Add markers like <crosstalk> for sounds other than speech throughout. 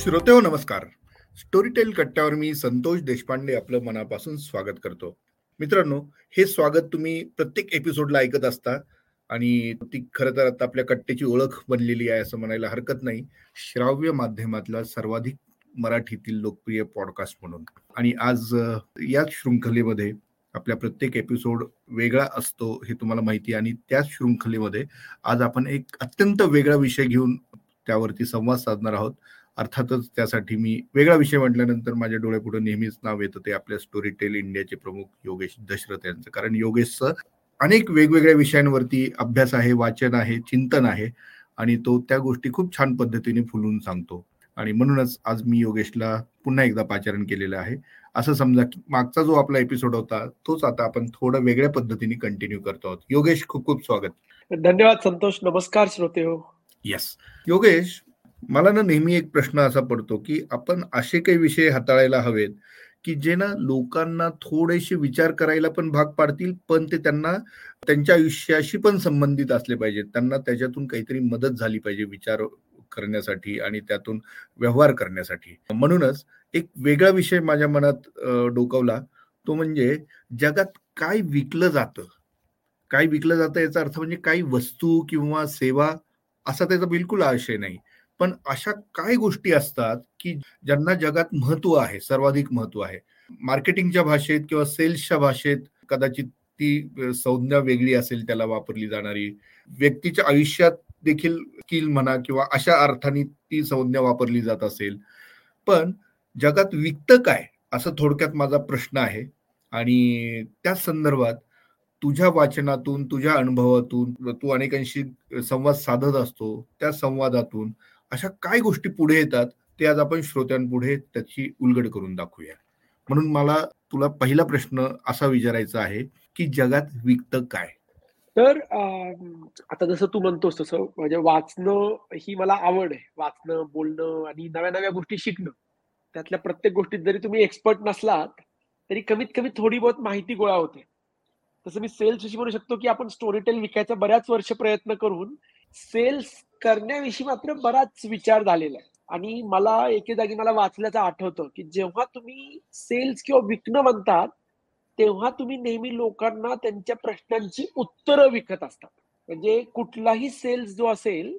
श्रोते हो नमस्कार. स्टोरीटेल कट्ट्यावर मी संतोष देशपांडे आपलं मनापासून स्वागत करतो. मित्रांनो हे स्वागत तुम्ही प्रत्येक एपिसोडला ऐकत असता आणि ती खरं तर आता आपल्या कट्ट्याची ओळख बनलेली आहे असं म्हणायला हरकत नाही. श्राव्य माध्यमातला सर्वाधिक मराठीतील लोकप्रिय पॉडकास्ट म्हणून. आणि आज याच शृंखलेमध्ये आपल्या प्रत्येक एपिसोड वेगळा असतो हे तुम्हाला माहिती आहे. आणि त्याच शृंखलेमध्ये आज आपण एक अत्यंत वेगळा विषय घेऊन त्यावरती संवाद साधणार आहोत. अर्थातच त्यासाठी मी वेगळा विषय म्हटल्यानंतर माझ्या डोळ्यापुढे नेहमीच नाव येतं ते आपल्या स्टोरी टेल इंडियाचे प्रमुख योगेश दशरथ यांचं. कारण योगेशचं अनेक वेगवेगळ्या विषयांवरती अभ्यास आहे वाचन आहे चिंतन आहे आणि तो त्या गोष्टी खूप छान पद्धतीने फुलून सांगतो. आणि म्हणूनच आज मी योगेशला पुन्हा एकदा पाचारण केलेलं आहे. असं समजा की मागचा जो आपला एपिसोड होता तोच आता आपण थोडं वेगळ्या पद्धतीने कंटिन्यू करतो आहोत. योगेश खूप खूप स्वागत. धन्यवाद संतोष. नमस्कार श्रोते हो. येस योगेश मला ना नेहमी एक प्रश्न असा पडतो की आपण असे काही विषय हाताळायला हवेत की जे ना लोकांना थोडेसे विचार करायला पण भाग पाडतील पण ते त्यांना त्यांच्या आयुष्याशी पण संबंधित असले पाहिजेत. त्यांना त्याच्यातून काहीतरी मदत झाली पाहिजे विचार करण्यासाठी आणि त्यातून व्यवहार करण्यासाठी. म्हणूनच एक वेगळा विषय माझ्या मनात डोकवला. तो म्हणजे जगात काय विकलं जातं? काय विकलं जातं याचा अर्थ म्हणजे काही वस्तू किंवा सेवा असा त्याचा बिलकुल आशय नाही. पण अशा काय गोष्टी असतात की ज्यांना जगात महत्त्व आहे सर्वाधिक महत्त्व आहे? मार्केटिंगच्या भाषेत किंवा सेल्सच्या भाषेत कदाचित ती संज्ञा वेगळी असेल त्याला वापरली जाणारी. व्यक्तीच्या आयुष्यात देखील स्किल म्हणा किंवा अशा अर्थाने ती संज्ञा वापरली जात असेल. पण जगात विकतं काय? असं थोडक्यात माझा प्रश्न आहे. आणि त्या संदर्भात तुझ्या वाचनातून तुझ्या अनुभवातून तू अनेकांशी संवाद साधत असतो. त्या संवादातून अशा काय गोष्टी पुढे येतात ते आज आपण श्रोत्यांपुढे त्याची उलगड करून दाखवूया. म्हणून मला तुला पहिला प्रश्न असा विचारायचा आहे की जगात विकत काय? तर आता जसं तू म्हणतोस तसं म्हणजे वाचणं ही मला आवड आहे. वाचणं बोलणं आणि नव्या नव्या गोष्टी शिकणं. त्यातल्या प्रत्येक गोष्टीत जरी तुम्ही एक्सपर्ट नसलात तरी कमीत कमी थोडी बहुत माहिती गोळा होते. तसं मी सेल्स अशी म्हणू शकतो की आपण स्टोरी टेल विकायचा बऱ्याच वर्ष प्रयत्न करून सेल्स करण्याविषयी मात्र बराच विचार झालेला आहे. आणि मला एके जागी मला वाचल्याचं आठवतं की जेव्हा तुम्ही सेल्स किंवा विकणं म्हणतात तेव्हा तुम्ही नेहमी लोकांना त्यांच्या प्रश्नांची उत्तरं विकत असतात. म्हणजे कुठलाही सेल्स जो असेल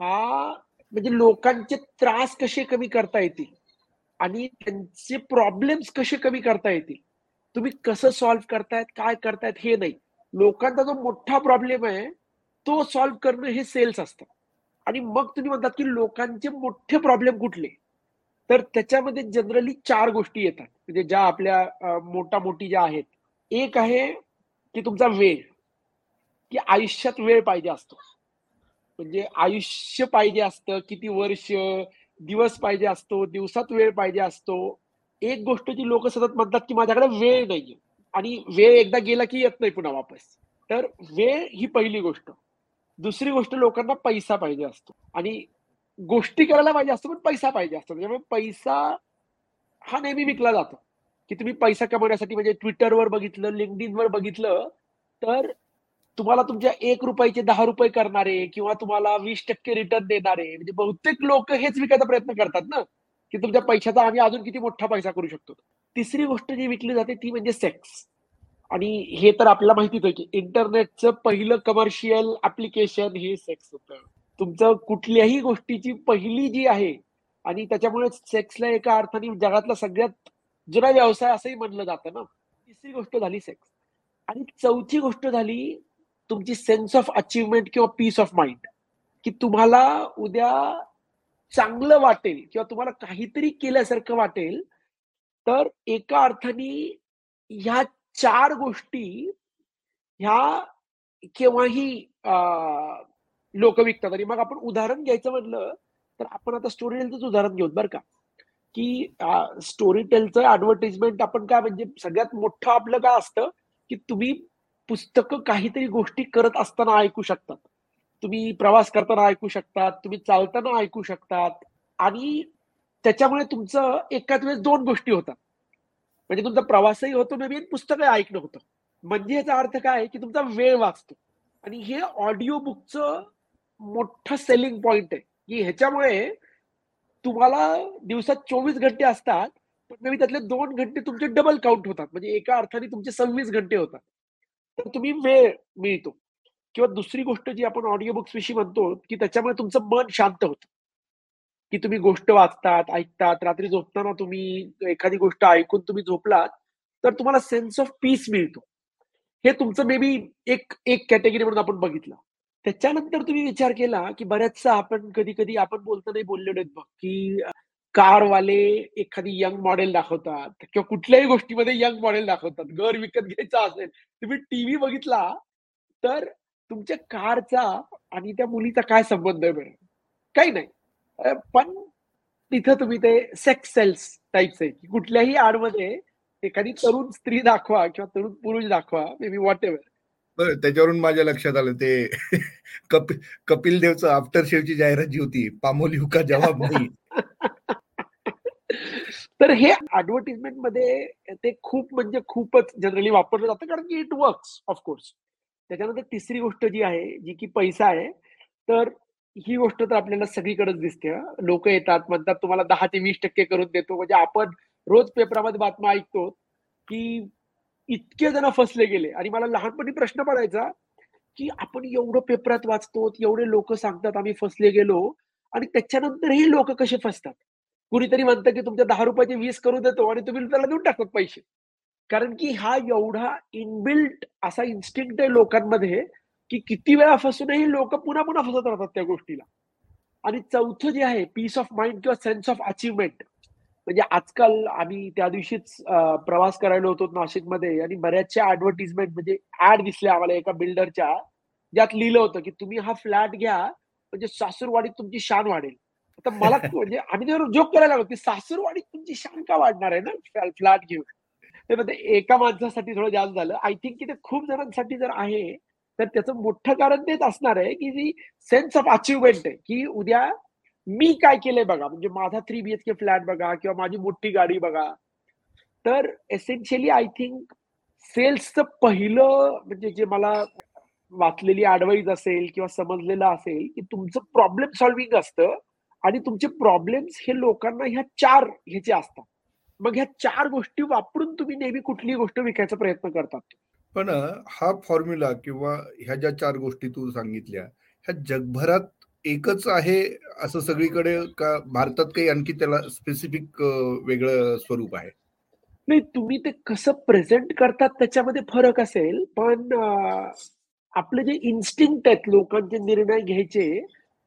हा म्हणजे लोकांचे त्रास कसे कमी करता येतील आणि त्यांचे प्रॉब्लेम्स कसे कमी करता येतील तुम्ही कसं सॉल्व्ह करतायत काय करतायत हे नाही. लोकांचा जो मोठा प्रॉब्लेम आहे तो सॉल्व्ह करणं हे सेल्स असतं. आणि मग तुम्ही म्हणतात की लोकांचे मोठे प्रॉब्लेम कुठले? तर त्याच्यामध्ये जनरली चार गोष्टी येतात. म्हणजे ज्या आपल्या मोठा मोठी ज्या आहेत एक आहे की तुमचा वेळ. की आयुष्यात वेळ पाहिजे असतो. म्हणजे आयुष्य पाहिजे असतं किती वर्ष दिवस पाहिजे असतो दिवसात वेळ पाहिजे असतो. एक गोष्ट जी लोक सतत म्हणतात की माझ्याकडे वेळ नाहीये. आणि वेळ एकदा गेला की येत नाही पुन्हा वापस. तर वेळ ही पहिली गोष्ट. दुसरी गोष्ट लोकांना पैसा पाहिजे असतो. आणि गोष्टी करायला पाहिजे असतो पण पैसा पाहिजे असतो. त्याच्यामुळे पैसा हा नेहमी विकला जातो. की तुम्ही पैसा कमवण्यासाठी म्हणजे ट्विटरवर बघितलं लिंकडिनवर बघितलं तर तुम्हाला तुमच्या एक रुपयाचे दहा रुपये करणारे किंवा तुम्हाला वीस टक्के रिटर्न देणारे म्हणजे बहुतेक लोक हेच विकायचा प्रयत्न करतात ना की तुमच्या पैशाचा आम्ही अजून किती मोठा पैसा करू शकतो. तिसरी गोष्ट जी विकली जाते ती म्हणजे सेक्स आणि हे तर आपल्याला माहितीच आहे की इंटरनेटचं पहिलं कमर्शियल ऍप्लिकेशन हे सेक्स होतं. तुमचं कुठल्याही गोष्टीची पहिली जी आहे आणि त्याच्यामुळे सेक्सला एका अर्थाने जगातला सगळ्यात जुना व्यवसाय असंही म्हणलं जातं ना. तिसरी गोष्ट झाली सेक्स आणि चौथी गोष्ट झाली तुमची सेन्स ऑफ अचिव्हमेंट किंवा पीस ऑफ माइंड की तुम्हाला उद्या चांगलं वाटेल किंवा तुम्हाला काहीतरी केल्यासारखं वाटेल तर एका अर्थाने ह्या चार गोष्टी ह्या केव्हाही लोक विकतात. आणि मग आपण उदाहरण घ्यायचं म्हटलं तर आपण आता स्टोरी टेलचंच उदाहरण घेऊ बरं का. की स्टोरी टेलचं ऍडव्हर्टिजमेंट आपण काय म्हणजे सगळ्यात मोठं आपलं काय असतं की तुम्ही पुस्तकं काहीतरी गोष्टी करत असताना ऐकू शकतात. तुम्ही प्रवास करताना ऐकू शकतात तुम्ही चालताना ऐकू शकतात. आणि त्याच्यामुळे तुमचं एकाच वेळेस दोन गोष्टी होतात. म्हणजे तुमचा प्रवासही होतो नवीन पुस्तकं ऐकणं होतं. म्हणजे याचा अर्थ काय की तुमचा वेळ वाचतो. आणि हे ऑडिओ बुकचं मोठं सेलिंग पॉइंट आहे. की ह्याच्यामुळे तुम्हाला दिवसात चोवीस घंटे असतात पण मे त्यातले दोन घंटे तुमचे डबल काउंट होतात. म्हणजे एका अर्थाने तुमचे सव्वीस घंटे होतात. तर तुम्ही वेळ मिळतो. किंवा दुसरी गोष्ट जी आपण ऑडिओ बुक्स विषयी म्हणतो की त्याच्यामुळे तुमचं मन शांत होतं. की तुम्ही गोष्ट वाचतात ऐकतात रात्री झोपताना तुम्ही एखादी गोष्ट ऐकून तुम्ही झोपलात तर तुम्हाला सेन्स ऑफ पीस मिळतो. हे तुमचं मे बी एक एक कॅटेगरी म्हणून आपण बघितलं. त्याच्यानंतर तुम्ही विचार केला की बऱ्याचसा आपण कधी कधी आपण बोलताना बोललेलो बघ की कारवाले एखादी यंग मॉडेल दाखवतात किंवा कुठल्याही गोष्टीमध्ये यंग मॉडेल दाखवतात. घर विकत घ्यायचा असेल तुम्ही टीव्ही बघितला तर तुमच्या कारचा आणि त्या मुलीचा काय संबंध आहे बरं? काही नाही. पण तिथं तुम्ही ते सेक्स सेल्स टाईपचे की कुठल्याही आडमध्ये एखादी तरुण स्त्री दाखवा किंवा तरुण पुरुष दाखवा मे बी वॉट एव्हर त्याच्यावरून माझ्या लक्षात आलं ते <laughs> कपिल कपिल देवचं आफ्टर शेवची जाहिरात जी होती पामोली का जवाब नाही. <laughs> तर हे ऍडव्हर्टिजमेंटमध्ये ते खूप म्हणजे खूपच जनरली वापरलं जातं कारण की इट वर्क्स ऑफकोर्स त्याच्यानंतर तिसरी गोष्ट जी आहे जी की पैसा आहे तर ही गोष्ट तर आपल्याला सगळीकडेच दिसते लोक येतात म्हणतात तुम्हाला दहा ते वीस टक्के करून देतो. म्हणजे आपण रोज पेपरामध्ये बातम्या ऐकतो की इतके जण फसले गेले. आणि मला लहानपणी प्रश्न पडायचा की आपण एवढं पेपरात वाचतो एवढे लोक सांगतात आम्ही फसले गेलो आणि त्याच्यानंतरही लोक कसे फसतात? कुणीतरी म्हणतं की तुमच्या दहा रुपयाचे वीस करू देतो आणि तुम्ही त्याला देऊन टाकतात पैसे. कारण की हा एवढा इनबिल्ट असा इन्स्टिंक्ट आहे लोकांमध्ये की किती वेळा फसूनही लोक पुन्हा पुन्हा फसत राहतात त्या गोष्टीला. आणि चौथं जे आहे पीस ऑफ माइंड किंवा सेन्स ऑफ अचिव्हमेंट म्हणजे आजकाल आम्ही त्या दिवशीच प्रवास करायला होतो नाशिकमध्ये आणि बऱ्याचशा ऍडव्हर्टिजमेंट म्हणजे ऍड दिसल्या आम्हाला एका बिल्डरच्या ज्यात लिहिलं होतं की तुम्ही हा फ्लॅट घ्या म्हणजे सासूरवाडीत तुमची शान वाढेल. आता मला <laughs> म्हणजे आम्ही जोक करायला लागलो की सासूरवाडीत तुमची शान का वाढणार आहे ना? फ्लॅट घेऊन. ते म्हणजे एका माणसासाठी थोडं जास्त झालं. आय थिंक की ते खूप जणांसाठी जर आहे तर त्याचं मोठं कारण तेच असणार आहे की जी सेन्स ऑफ अचिव्हमेंट आहे की उद्या मी काय केलंय बघा म्हणजे माझा three B H K flat बघा किंवा माझी मोठी गाडी बघा. तर एसेन्शियली आय थिंक सेल्सचं पहिलं म्हणजे जे मला वाचलेली ऍडवाईज असेल किंवा समजलेलं असेल की तुमचं प्रॉब्लेम सॉल्विंग असतं आणि तुमचे प्रॉब्लेम्स हे लोकांना ह्या चार ह्याचे असतात. मग ह्या चार गोष्टी वापरून तुम्ही नेहमी कुठलीही गोष्ट विकायचा प्रयत्न करतात. पण हा फॉर्म्युला किंवा ह्या ज्या चार गोष्टी तू सांगितल्या ह्या जगभरात एकच आहे असं सगळीकडे का भारतात काही आणखी त्याला स्पेसिफिक वेगळं स्वरूप आहे? नाही तुम्ही ते कसं प्रेझेंट करतात त्याच्यामध्ये फरक असेल पण आपले जे इन्स्टिंक्ट आहेत लोकांचे निर्णय घ्यायचे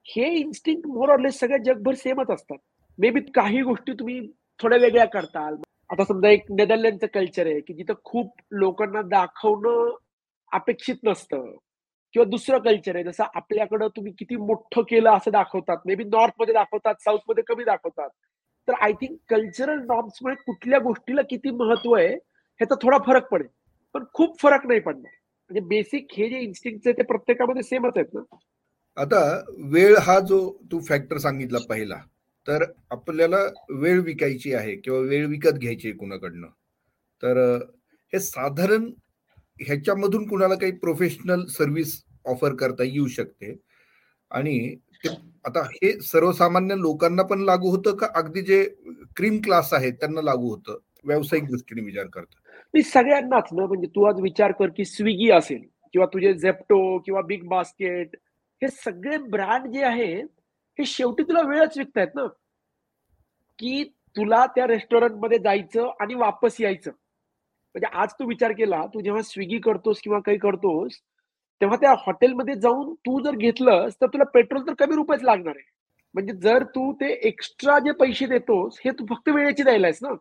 हे इन्स्टिंक्ट मोर ऑरलेस सगळ्या जगभर सेमच असतात. मे बी काही गोष्टी तुम्ही थोड्या वेगळ्या करताल. आता समजा एक नेदरलँडचं कल्चर आहे की जिथं खूप लोकांना दाखवणं अपेक्षित नसतं. किंवा दुसरं कल्चर आहे जसं आपल्याकडं तुम्ही किती मोठं केलं असं दाखवतात. मे बी नॉर्थमध्ये दाखवतात साऊथमध्ये कमी दाखवतात. तर आय थिंक कल्चरल नॉर्म्समुळे कुठल्या गोष्टीला किती महत्त्व आहे ह्याचा थोडा फरक पडेल. पण खूप फरक नाही पडणार. म्हणजे बेसिक हे जे इन्स्टिंक्ट आहे ते प्रत्येकामध्ये सेमच आहेत ना? आता वेळ हा जो तू फॅक्टर सांगितला पहिला तर आपल्याला वेळ विकायची आहे किंवा वेळ विकत घ्यायची आहे कुणाकडनं? तर हे साधारण ह्याच्यामधून कुणाला काही प्रोफेशनल सर्व्हिस ऑफर करता येऊ शकते? आणि ते आता हे सर्वसामान्य लोकांना पण लागू होतं का? अगदी जे क्रीम क्लास आहेत त्यांना लागू होतं? व्यावसायिक दृष्टीने विचार करता. सगळ्यांनाच ना. म्हणजे तू आज विचार कर की स्विगी असेल किंवा तुझे झेप्टो किंवा बिग बास्केट हे सगळे ब्रँड जे आहेत हे शेवटी तुला वेळच विकतायत ना. की तुला त्या रेस्टॉरंटमध्ये जायचं आणि वापस यायचं. म्हणजे आज तू विचार केला तू जेव्हा स्विगी करतोस किंवा काही करतोस तेव्हा त्या हॉटेलमध्ये जाऊन तू जर घेतलंस तर तुला पेट्रोल तर कमी रुपयाच लागणार आहे. म्हणजे जर तू ते एक्स्ट्रा जे पैसे देतोस हे तू फक्त वेळेची द्यायलायस ना.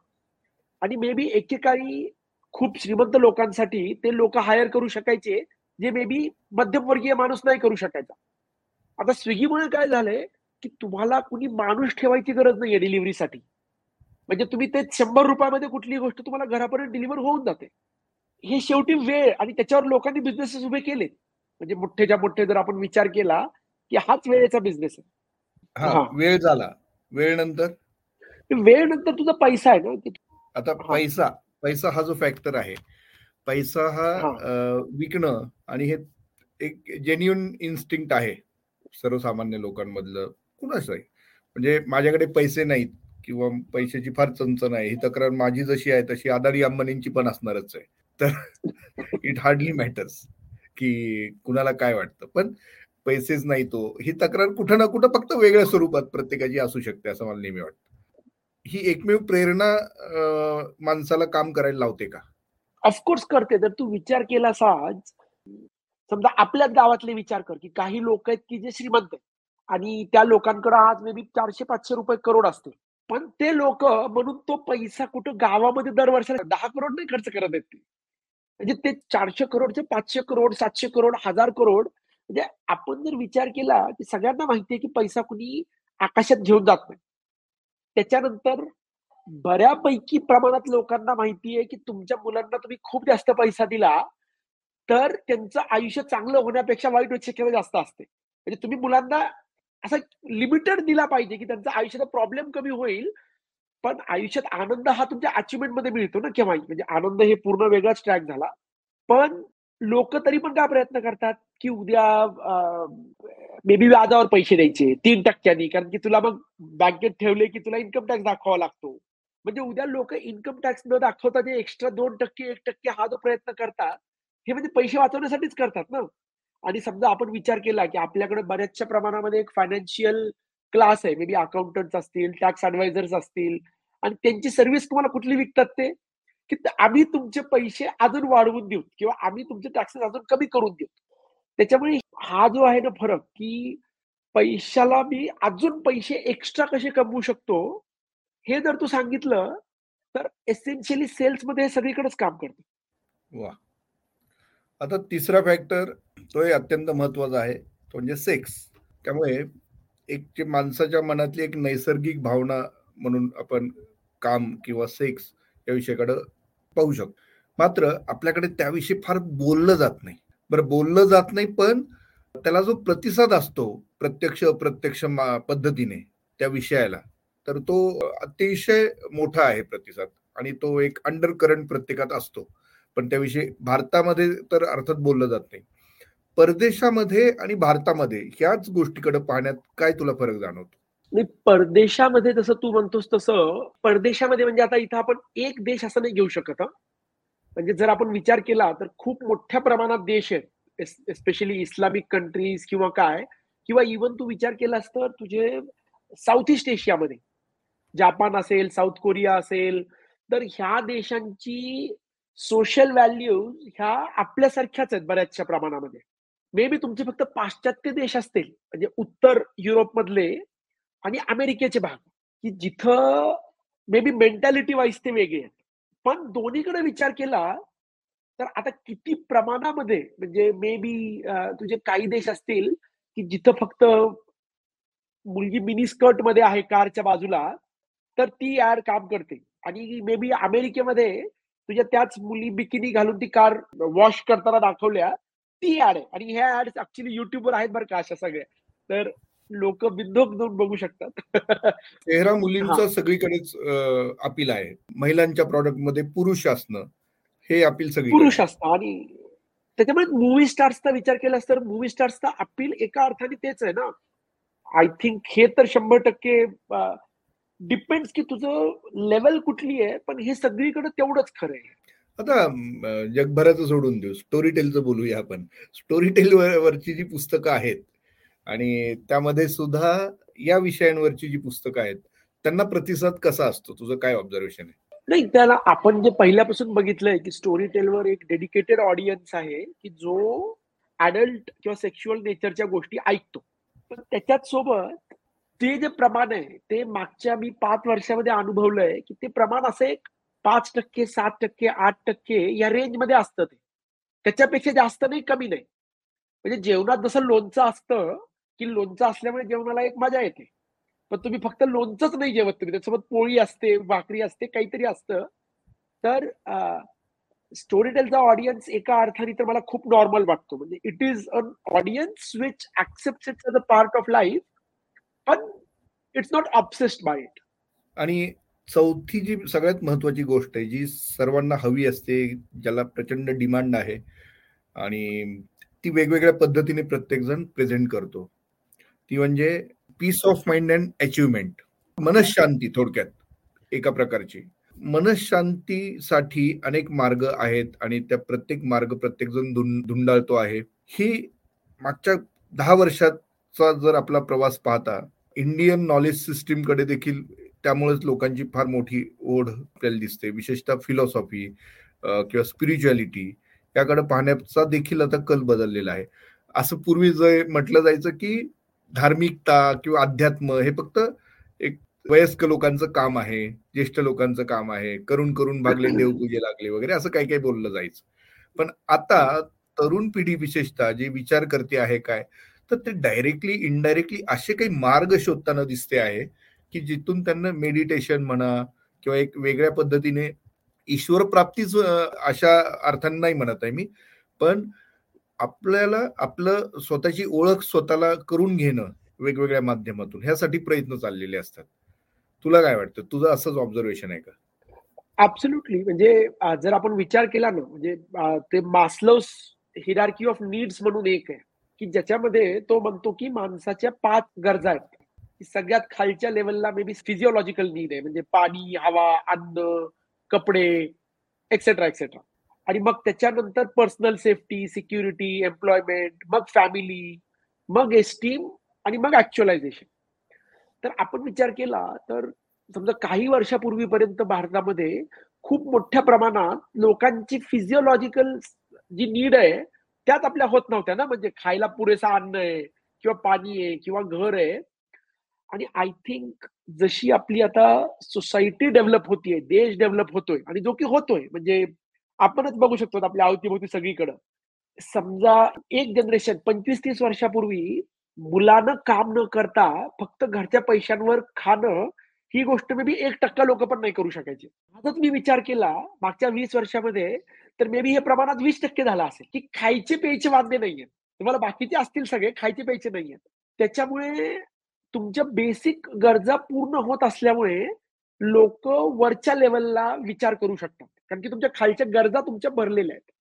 आणि मे बी एकेकाळी खूप श्रीमंत लोकांसाठी ते लोक हायर करू शकायचे जे मे बी मध्यमवर्गीय माणूस नाही करू शकायचा. आता स्विगीमुळे काय झालंय की तुम्हाला कुणी माणूस ठेवायची गरज नाहीये डिलिव्हरीसाठी. म्हणजे तुम्ही ते शंभर रुपयामध्ये कुठली गोष्ट तुम्हाला घरापर्यंत डिलिव्हर होऊन जाते. हे शेवटी वेळ आणि त्याच्यावर लोकांनी बिझनेसेस उभे केले. म्हणजे मोठेच्या मोठे जर आपण विचार केला की हाच वेळेचा बिझनेस आहे. वेळ झाला. वेळ नंतर? वेळ नंतर तुझा पैसा आहे ना? आता पैसा पैसा हा जो फॅक्टर आहे. पैसा हा विकणं आणि हे एक जेन्युन इन्स्टिंक्ट आहे. सर्वसामान्य लोकांमधलं. कुणाच आहे? म्हणजे माझ्याकडे पैसे नाहीत किंवा पैशाची फार चंचन आहे. ही तक्रार माझी जशी आहे तशी आदारी अंबानींची पण असणारच आहे. तर इट हार्डली मॅटर्स की कुणाला काय वाटतं. पण पैसेच नाही तो. ही तक्रार कुठं ना कुठं फक्त वेगळ्या स्वरूपात प्रत्येकाची असू शकते असं मला नेहमी वाटतं. ही एकमेव प्रेरणा माणसाला काम करायला लावते का? ऑफकोर्स करते. जर तू विचार केला समजा आपल्याच गावातले विचार कर की काही लोक आहेत की जे श्रीमंत आहेत. आणि त्या लोकांकडे आज मे बी चारशे पाचशे रुपये करोड असते पण ते लोक म्हणून तो पैसा कुठं गावामध्ये दरवर्षाला दहा करोड नाही खर्च करत आहेत ते. म्हणजे ते चारशे करोडचे पाचशे करोड सातशे करोड हजार करोड म्हणजे आपण जर विचार केला की सगळ्यांना माहिती आहे की पैसा कुणी आकाशात घेऊन जात नाही. त्याच्यानंतर बऱ्यापैकी प्रमाणात लोकांना माहिती आहे की तुमच्या मुलांना तुम्ही खूप जास्त पैसा दिला तर त्यांचं आयुष्य चांगलं होण्यापेक्षा वाईट शक्यता जास्त असते. म्हणजे तुम्ही मुलांना असा लिमिटेड दिला पाहिजे की त्यांचा आयुष्याचा प्रॉब्लेम कमी होईल. पण आयुष्यात आनंद हा तुमच्या अचिव्हमेंटमध्ये मिळतो ना केव्हा? म्हणजे आनंद हे पूर्ण वेगळाच ट्रॅक झाला. पण लोक तरी पण काय प्रयत्न करतात की उद्या मे बी व्याजावर पैसे द्यायचे तीन टक्क्यांनी. कारण की तुला मग बँकेत ठेवले की तुला इन्कम टॅक्स दाखवावा लागतो. म्हणजे उद्या लोक इन्कम टॅक्स न दाखवता जे एक्स्ट्रा दोन टक्के एक टक्के हा जो प्रयत्न करतात हे म्हणजे पैसे वाचवण्यासाठीच करतात ना. आणि समजा आपण विचार केला की आपल्याकडे बऱ्याचशा प्रमाणामध्ये एक फायनान्शियल क्लास आहे. मे बी अकाउंटंट असतील टॅक्स ऍडवायझर्स असतील. आणि त्यांची सर्व्हिस तुम्हाला कुठली विकतात ते? की आम्ही तुमचे पैसे अजून वाढवून देऊ किंवा आम्ही तुमचे टॅक्सेस अजून कमी करून देऊ. त्याच्यामुळे हा जो आहे ना फरक की पैशाला मी अजून पैसे एक्स्ट्रा कसे कमवू शकतो हे जर तू सांगितलं तर एसेन्शियली सेल्समध्ये सगळीकडेच काम करतो. वा आता तिसरा फॅक्टर तो अत्यंत महत्त्वाचा आहे तो म्हणजे सेक्स त्यामुळे एक जे माणसाच्या मनातली एक नैसर्गिक भावना म्हणून आपण काम किंवा सेक्स या विषयाकडे पाहू शकतो. मात्र आपल्याकडे त्याविषयी फार बोललं जात नाही. बरं बोललं जात नाही पण त्याला जो प्रतिसाद असतो प्रत्यक्ष अप्रत्यक्ष पद्धतीने त्या विषयाला तर तो अतिशय मोठा आहे प्रतिसाद. आणि तो एक अंडर करंट प्रत्येकात असतो. पण त्याविषयी भारतामध्ये तर अर्थात बोललं जात नाही. परदेशामध्ये आणि भारतामध्ये ह्याच गोष्टीकडे पाहण्यात काय तुला फरक जाणवतो? नाही परदेशामध्ये जसं तू म्हणतोस तसं परदेशामध्ये म्हणजे आता इथं आपण एक देश असं नाही घेऊ शकत म्हणजे जर आपण विचार केला तर खूप मोठ्या प्रमाणात देश आहेत. एस्पेशली इस्लामिक कंट्रीज किंवा काय किंवा इवन तू विचार केलास तर तुझे साऊथ ईस्ट एशियामध्ये जापान असेल साऊथ कोरिया असेल तर ह्या देशांची सोशल व्हॅल्यूज ह्या आपल्यासारख्याच आहेत बऱ्याचशा प्रमाणामध्ये. मे बी तुमचे फक्त पाश्चात्य देश असतील म्हणजे उत्तर युरोप मधले आणि अमेरिकेचे भाग की जिथं मे बी मेंटॅलिटी वाईज ते वेगळे आहेत. पण दोन्हीकडे विचार केला तर आता किती प्रमाणामध्ये म्हणजे मे बी तुझे काही देश असतील की जिथं फक्त मुलगी मिनी स्कर्टमध्ये आहे कारच्या बाजूला तर ती यार काम करते. आणि मे बी अमेरिकेमध्ये तुझ्या त्याच मुली बिकिनी घालून ती कार वॉश करताना दाखवल्या ती ऍड आहे. आणि ह्या ऍड ऍक्च्युली युट्यूबवर आहेत बरं का अशा सगळ्या. तर लोक बिंदोक जाऊन बघू शकतात. <laughs> चेहरा मुलींचा सगळीकडेच अपील आहे. महिलांच्या प्रॉडक्टमध्ये पुरुष असणं हे अपील सगळी पुरुष असतं. आणि त्याच्यामुळे मूवी स्टार्सचा विचार केलास तर मूवी स्टार्सचा अपील एका अर्थाने तेच आहे ना. आय थिंक हे तर शंभर टक्के डिपेंड्स की तुझं लेवल कुठली आहे पण हे सगळीकडे तेवढंच खरं आहे. आता जगभराचं सोडून देऊ. स्टोरी टेलचं बोलूया आपण. स्टोरी टेल वरची जी पुस्तकं आहेत आणि त्यामध्ये सुद्धा या विषयांवरची जी पुस्तकं आहेत त्यांना प्रतिसाद कसा असतो? तुझं काय ऑब्झर्वेशन आहे? नाही त्याला आपण जे पहिल्यापासून बघितलंय की स्टोरी टेलवर एक डेडिकेटेड ऑडियन्स आहे की जो अडल्ट किंवा सेक्शुअल नेचरच्या गोष्टी ऐकतो. पण त्याच्यात सोबत ते जे प्रमाण आहे ते मागच्या मी पाच वर्षामध्ये अनुभवलंय की ते प्रमाण असं एक पाच टक्के सात टक्के आठ टक्के या रेंजमध्ये असतं ते. त्याच्यापेक्षा जास्त नाही कमी नाही. म्हणजे जेवणात जसं लोणचं असतं की लोणचं असल्यामुळे जेवणाला एक मजा येते. पण तुम्ही फक्त लोणचंच नाही जेवत तुम्ही. त्याच्यासोबत पोळी असते भाकरी असते काहीतरी असतं. तर स्टोरी टेलचा ऑडियन्स एका अर्थाने तर मला खूप नॉर्मल वाटतो. म्हणजे it is an audience which accept it's a part of life पण it's not obsessed by it आणि चौथी जी सगळ्यात महत्वाची गोष्ट आहे जी सर्वांना हवी असते ज्याला प्रचंड डिमांड आहे आणि ती वेगवेगळ्या पद्धतीने प्रत्येक जण प्रेझेंट करतो. ती म्हणजे peace of mind and achievement मनशांती थोडक्यात एका प्रकारची. मनशांतीसाठी अनेक मार्ग आहेत आणि त्या प्रत्येक मार्ग प्रत्येक जण धुंडाळतो आहे. ही मागच्या दहा वर्षात वर्षाचा जर आपला प्रवास पाहता इंडियन नॉलेज सिस्टीमकडे देखील त्यामुळेच लोकांची फार मोठी ओढ आपल्याला दिसते. विशेषतः फिलॉसॉफी किंवा स्पिरिच्युअलिटी याकडे पाहण्याचा देखील आता कल बदललेला आहे. असं पूर्वी जे म्हटलं जायचं की धार्मिकता किंवा अध्यात्म हे फक्त एक वयस्क लोकांचं काम आहे ज्येष्ठ लोकांचं काम आहे करून करून भागले देवपूजे लागले वगैरे असं काही काही बोललं जायचं. पण आता तरुण पिढी विशेषतः जे विचार करते आहे काय तर ते डायरेक्टली इनडायरेक्टली असे काही मार्ग शोधताना दिसते आहे की जिथून त्यांना मेडिटेशन म्हणा किंवा एक वेगळ्या पद्धतीने ईश्वर प्राप्तीच अशा अर्थाने नाही म्हणत आहे मी. पण आपल्याला आपलं स्वतःची ओळख स्वतःला करून घेणं वेगवेगळ्या माध्यमातून ह्यासाठी प्रयत्न चाललेले असतात. तुला काय वाटतं? तुझं असंच ऑब्झर्वेशन आहे का? ऍब्सोल्युटली म्हणजे जर आपण विचार केला ना म्हणजे ते मास्लोस हिरार्की ऑफ नीड्स म्हणून एक आहे. की ज्याच्यामध्ये तो म्हणतो की माणसाच्या पाच गरजा आहेत. सगळ्यात खालच्या लेवलला मे बी फिजिओलॉजिकल नीड आहे. म्हणजे पाणी हवा अन्न कपडे एक्सेट्रा एक्सेट्रा आणि मग त्याच्यानंतर पर्सनल सेफ्टी सिक्युरिटी एम्प्लॉयमेंट मग फॅमिली मग एस्टीम आणि मग ऍक्च्युअलायझेशन तर आपण विचार केला तर समजा काही वर्षापूर्वीपर्यंत भारतामध्ये खूप मोठ्या प्रमाणात लोकांची फिजिओलॉजिकल जी नीड आहे त्यात आपल्या होत नव्हत्या ना. म्हणजे खायला पुरेसा अन्न आहे किंवा पाणी आहे किंवा घर आहे. आणि आय थिंक जशी आपली आता सोसायटी डेव्हलप होतीये देश डेव्हलप होतोय आणि जो की होतोय. म्हणजे आपणच बघू शकतो आपल्या अवतीभोवती सगळीकडं. समजा एक जनरेशन पंचवीस तीस वर्षापूर्वी मुलानं काम न करता फक्त घरच्या पैशांवर खाणं ही गोष्ट मे बी एक टक्का लोक पण नाही करू शकायचे. आजच मी विचार केला मागच्या वीस वर्षामध्ये तर मे बी हे प्रमाणात वीस टक्के झालं असेल. की खायचे प्यायचे वाद्य नाहीये तुम्हाला बाकीचे असतील सगळे खायचे प्यायचे नाहीये त्याच्यामुळे तुमच्या बेसिक गरजा पूर्ण होत असल्यामुळे लोक वरच्या लेवलला विचार करू शकतात. कारण की तुमच्या खालच्या गरजा तुमच्या भरलेल्या आहेत.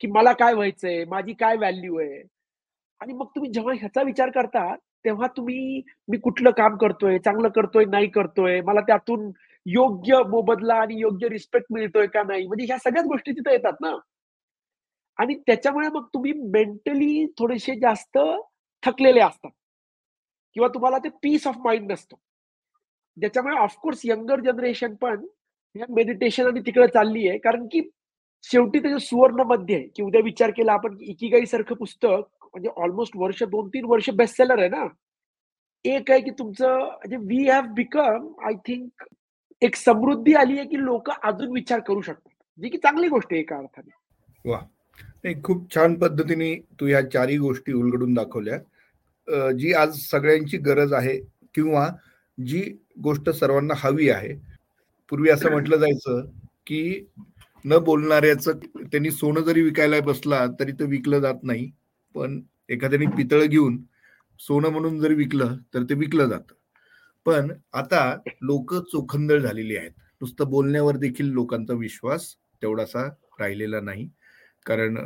की मला काय व्हायचंय? माझी काय व्हॅल्यू आहे? आणि मग तुम्ही जेव्हा ह्याचा विचार करता तेव्हा तुम्ही मी कुठलं काम करतोय? चांगलं करतोय? नाही करतोय? मला त्यातून योग्य मोबदला आणि योग्य रिस्पेक्ट मिळतोय का नाही? म्हणजे ह्या सगळ्याच गोष्टी तिथे येतात ना. आणि त्याच्यामुळे मग तुम्ही मेंटली थोडेसे जास्त थकलेले असतात. किंवा तुम्हाला ते पीस ऑफ माइंड नसतो. ज्याच्यामुळे ऑफकोर्स यंगर जनरेशन पण मेडिटेशन आणि तिकडे चालली आहे कारण की शेवटी त्याच्या सुवर्णमध्ये आहे. की उद्या विचार केला आपण इकिगाई सारखं पुस्तक म्हणजे ऑलमोस्ट वर्ष दोन तीन वर्ष बेस्ट सेलर आहे ना. एक आहे की तुमचं म्हणजे we have become I think एक समृद्धी आली आहे की लोक अजून विचार करू शकतात. जी की चांगली गोष्ट आहे एका अर्थाने. वा. खूप छान पद्धतीने तू ह्या चारही गोष्टी उलगडून दाखवल्या. जी आज सगळ्यांची गरज आहे किंवा जी गोष्ट सर्वांना हवी आहे. पूर्वी असं म्हटलं जायचं की न बोलणाऱ्याच त्यांनी सोनं जरी विकायला बसला तरी ते विकलं जात नाही. पण एखाद्याने पितळ घेऊन सोनं म्हणून जर विकलं तर ते विकलं जातं. पण आता लोक चोखंदळ झालेली आहेत. नुसतं बोलण्यावर देखील लोकांचा विश्वास तेवढासा राहिलेला नाही. कारण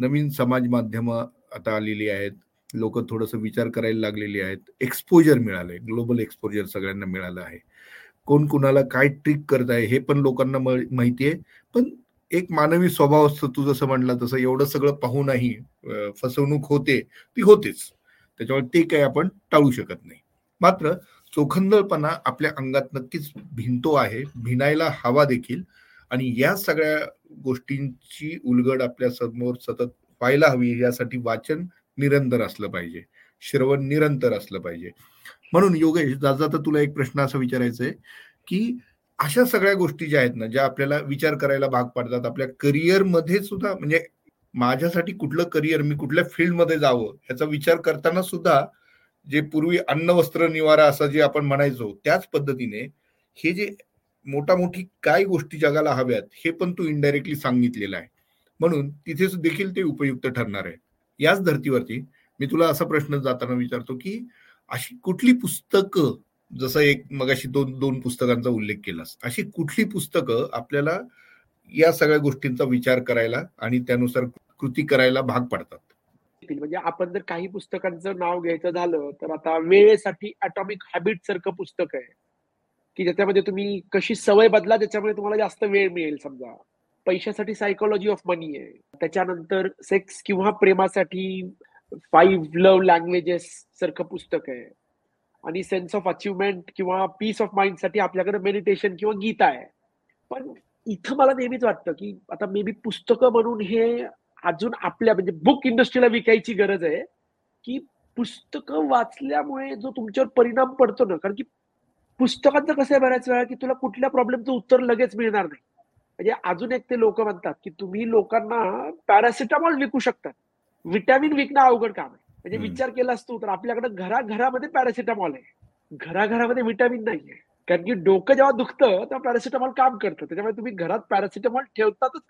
नवीन समाज माध्यम आता आलेली आहेत. लोक थोडस विचार करायला लागलेली आहेत. एक्सपोजर मिळालंय. ग्लोबल एक्सपोजर सगळ्यांना मिळालं आहे. कोण कुणाला काय ट्रिक करत आहे हे पण लोकांना माहिती आहे पण एक मानवी स्वभाव असतो तू जसं म्हणला तसं एवढं सगळं पाहूनही फसवणूक होते ती होतेच. त्याच्यामुळे ते काही आपण टाळू शकत नाही. मात्र चोखंदळपणा आपल्या अंगात नक्कीच भिनतो आहे भिनायला हवा देखील. आणि या सगळ्या गोष्टींची उलगड आपल्यासमोर सतत व्हायला हवी यासाठी वाचन निरंतर असलं पाहिजे. श्रवण निरंतर असलं पाहिजे. म्हणून योगेश जाता तुला एक प्रश्न असा विचारायचा आहे की अशा सगळ्या गोष्टी ज्या आहेत ना ज्या आपल्याला विचार करायला भाग पाडतात आपल्या करिअरमध्ये सुद्धा म्हणजे माझ्यासाठी कुठलं करिअर मी कुठल्या फील्डमध्ये जावं ह्याचा विचार करताना सुद्धा जे पूर्वी अन्न वस्त्र निवारा असं जे आपण म्हणायचो त्याच पद्धतीने हे जे मोठा मोठी काय गोष्टी जगाला हव्यात हे पण तू इनडायरेक्टली सांगितलेलं आहे. म्हणून तिथे देखील ते उपयुक्त ठरणार आहे. याच धर्तीवरती मी तुला असा प्रश्न जाताना विचारतो की अशी कुठली पुस्तकं जसं एक मगाशी दोन दोन पुस्तकांचा उल्लेख केलास अशी कुठली पुस्तकं आपल्याला या सगळ्या गोष्टींचा विचार करायला आणि त्यानुसार कृती करायला भाग पाडतात? म्हणजे आपण जर काही पुस्तकांचं नाव घ्यायचं झालं तर आता वेळेसाठी अटॉमिक हॅबिट सारखं पुस्तक आहे. की ज्याच्यामध्ये तुम्ही कशी सवय बदला त्याच्यामुळे तुम्हाला जास्त वेळ मिळेल समजा. पैशासाठी सायकोलॉजी ऑफ मनी आहे. त्याच्यानंतर सेक्स किंवा प्रेमासाठी फाईव्ह लव्ह लँग्वेजेस सारखं पुस्तक आहे. आणि सेन्स ऑफ अचिव्हमेंट किंवा पीस ऑफ माइंडसाठी आपल्याकडे मेडिटेशन किंवा गीता आहे. पण इथं मला नेहमीच वाटतं की आता मे बी पुस्तकं म्हणून हे अजून आपल्या म्हणजे बुक इंडस्ट्रीला विकायची गरज आहे की पुस्तकं वाचल्यामुळे जो तुमच्यावर परिणाम पडतो ना कारण की पुस्तकांचं कसं आहे बऱ्याच वेळा की तुला कुठल्या प्रॉब्लेमचं उत्तर लगेच मिळणार नाही. म्हणजे अजून एक ते लोक म्हणतात की तुम्ही लोकांना पॅरासिटामॉल विकू शकतात. विटॅमिन विकणं अवघड काम आहे. म्हणजे विचार केला असतो तर आपल्याकडे घरा घरामध्ये पॅरासिटामॉल आहे. घराघरामध्ये विटॅमिन नाही आहे कारण की डोकं जेव्हा दुखतं तेव्हा पॅरासिटामॉल काम करतं. त्याच्यामुळे तुम्ही घरात पॅरासिटामॉल ठेवतातच.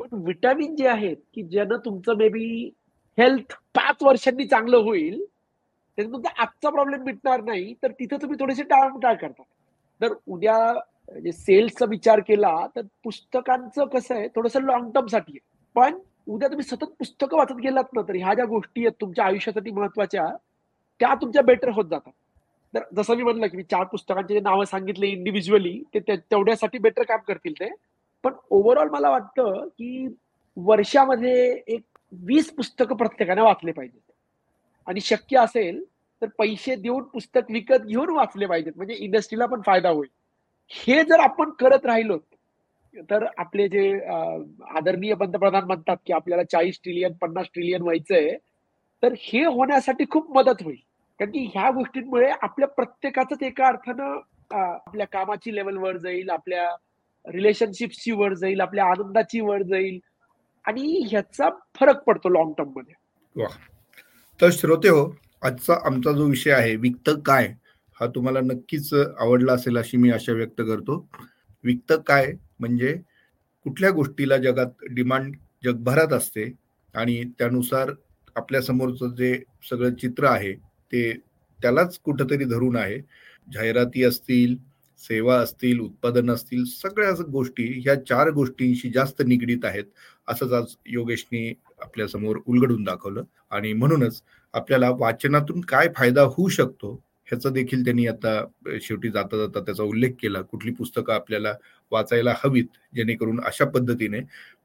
पण विटॅमिन जे आहेत की ज्यानं तुमचं मे बी हेल्थ पाच वर्षांनी चांगलं होईल त्याने तुमचा आजचा प्रॉब्लेम मिटणार नाही तर तिथे तुम्ही थोडेसे टाळमटाळ करता. तर उद्या म्हणजे सेल्सचा विचार केला तर पुस्तकांचं कसं आहे थोडस लॉंग टर्मसाठी आहे. पण उद्या तुम्ही सतत पुस्तकं वाचत गेलात ना तर ह्या ज्या गोष्टी आहेत तुमच्या आयुष्यासाठी महत्त्वाच्या त्या तुमच्या बेटर होत जातात. तर जसं मी म्हणलं की मी चार पुस्तकांचे नावं सांगितले इंडिव्हिज्युअली ते तेवढ्यासाठी बेटर काम करतील ते. पण ओव्हरऑल मला वाटतं की वर्षामध्ये एक वीस पुस्तकं प्रत्येकाने वाचले पाहिजेत. आणि शक्य असेल तर पैसे देऊन पुस्तक विकत घेऊन वाचले पाहिजेत. म्हणजे इंडस्ट्रीला पण फायदा होईल. हे जर आपण करत राहिलो तर आपले जे आदरणीय पंतप्रधान म्हणतात की आपल्याला चाळीस ट्रिलियन पन्नास ट्रिलियन व्हायचंय तर हे होण्यासाठी खूप मदत होईल. कारण की ह्या गोष्टींमुळे आपल्या प्रत्येकाच एका अर्थानं आपल्या कामाची लेवल वर जाईल आपल्या रिलेशनशिपची वर जाईल आपल्या आनंदाची वर जाईल. आणि ह्याचा फरक पडतो लॉंग टर्ममध्ये. तर श्रोते हो आजचा आमचा जो विषय आहे विकत काय हा तुम्हाला नक्कीच आवडला असेल अशी मी आशा व्यक्त करतो. विकत काय म्हणजे कुठल्या गोष्टीला जगात डिमांड जगभरात असते आणि त्यानुसार आपल्या समोरचं जे सगळं चित्र आहे ते त्यालाच कुठंतरी धरून आहे. जाहिराती असतील सेवा असतील उत्पादन असतील सगळ्या गोष्टी ह्या चार गोष्टींशी जास्त निगडीत आहेत असंच आज योगेशनी आपल्यासमोर उलगडून दाखवलं. आणि म्हणूनच आपल्याला वाचनातून काय फायदा होऊ शकतो ह्याचा देखील त्यांनी आता शेवटी जाता जाता त्याचा उल्लेख केला. कुठली पुस्तकं आपल्याला वाचायला हवीत जेणेकरून अशा पद्धतीने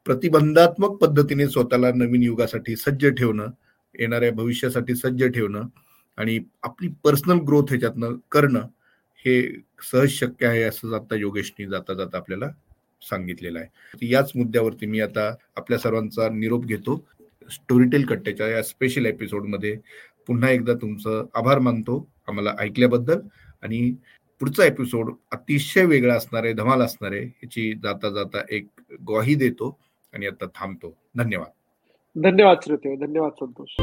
प्रतिबंधात्मक पद्धतीने स्वतःला नवीन युगासाठी सज्ज ठेवणं येणाऱ्या भविष्यासाठी सज्ज ठेवणं आणि आपली पर्सनल ग्रोथ ह्याच्यातनं करणं हे सहज शक्य आहे असं आता योगेशनी जाता जाता आपल्याला सांगितलेलं आहे. याच मुद्द्यावरती मी आता आपल्या सर्वांचा निरोप घेतो. स्टोरीटेल कट्ट्याच्या या स्पेशल एपिसोडमध्ये पुन्हा एकदा तुमचं आभार मानतो आम्हाला ऐकल्याबद्दल. आणि पुढचा एपिसोड अतिशय वेगळा असणार आहे धमाल असणार आहे ह्याची जाता जाता एक ग्वाही देतो आणि आता थांबतो. धन्यवाद. धन्यवाद श्रोते. धन्यवाद संतोष.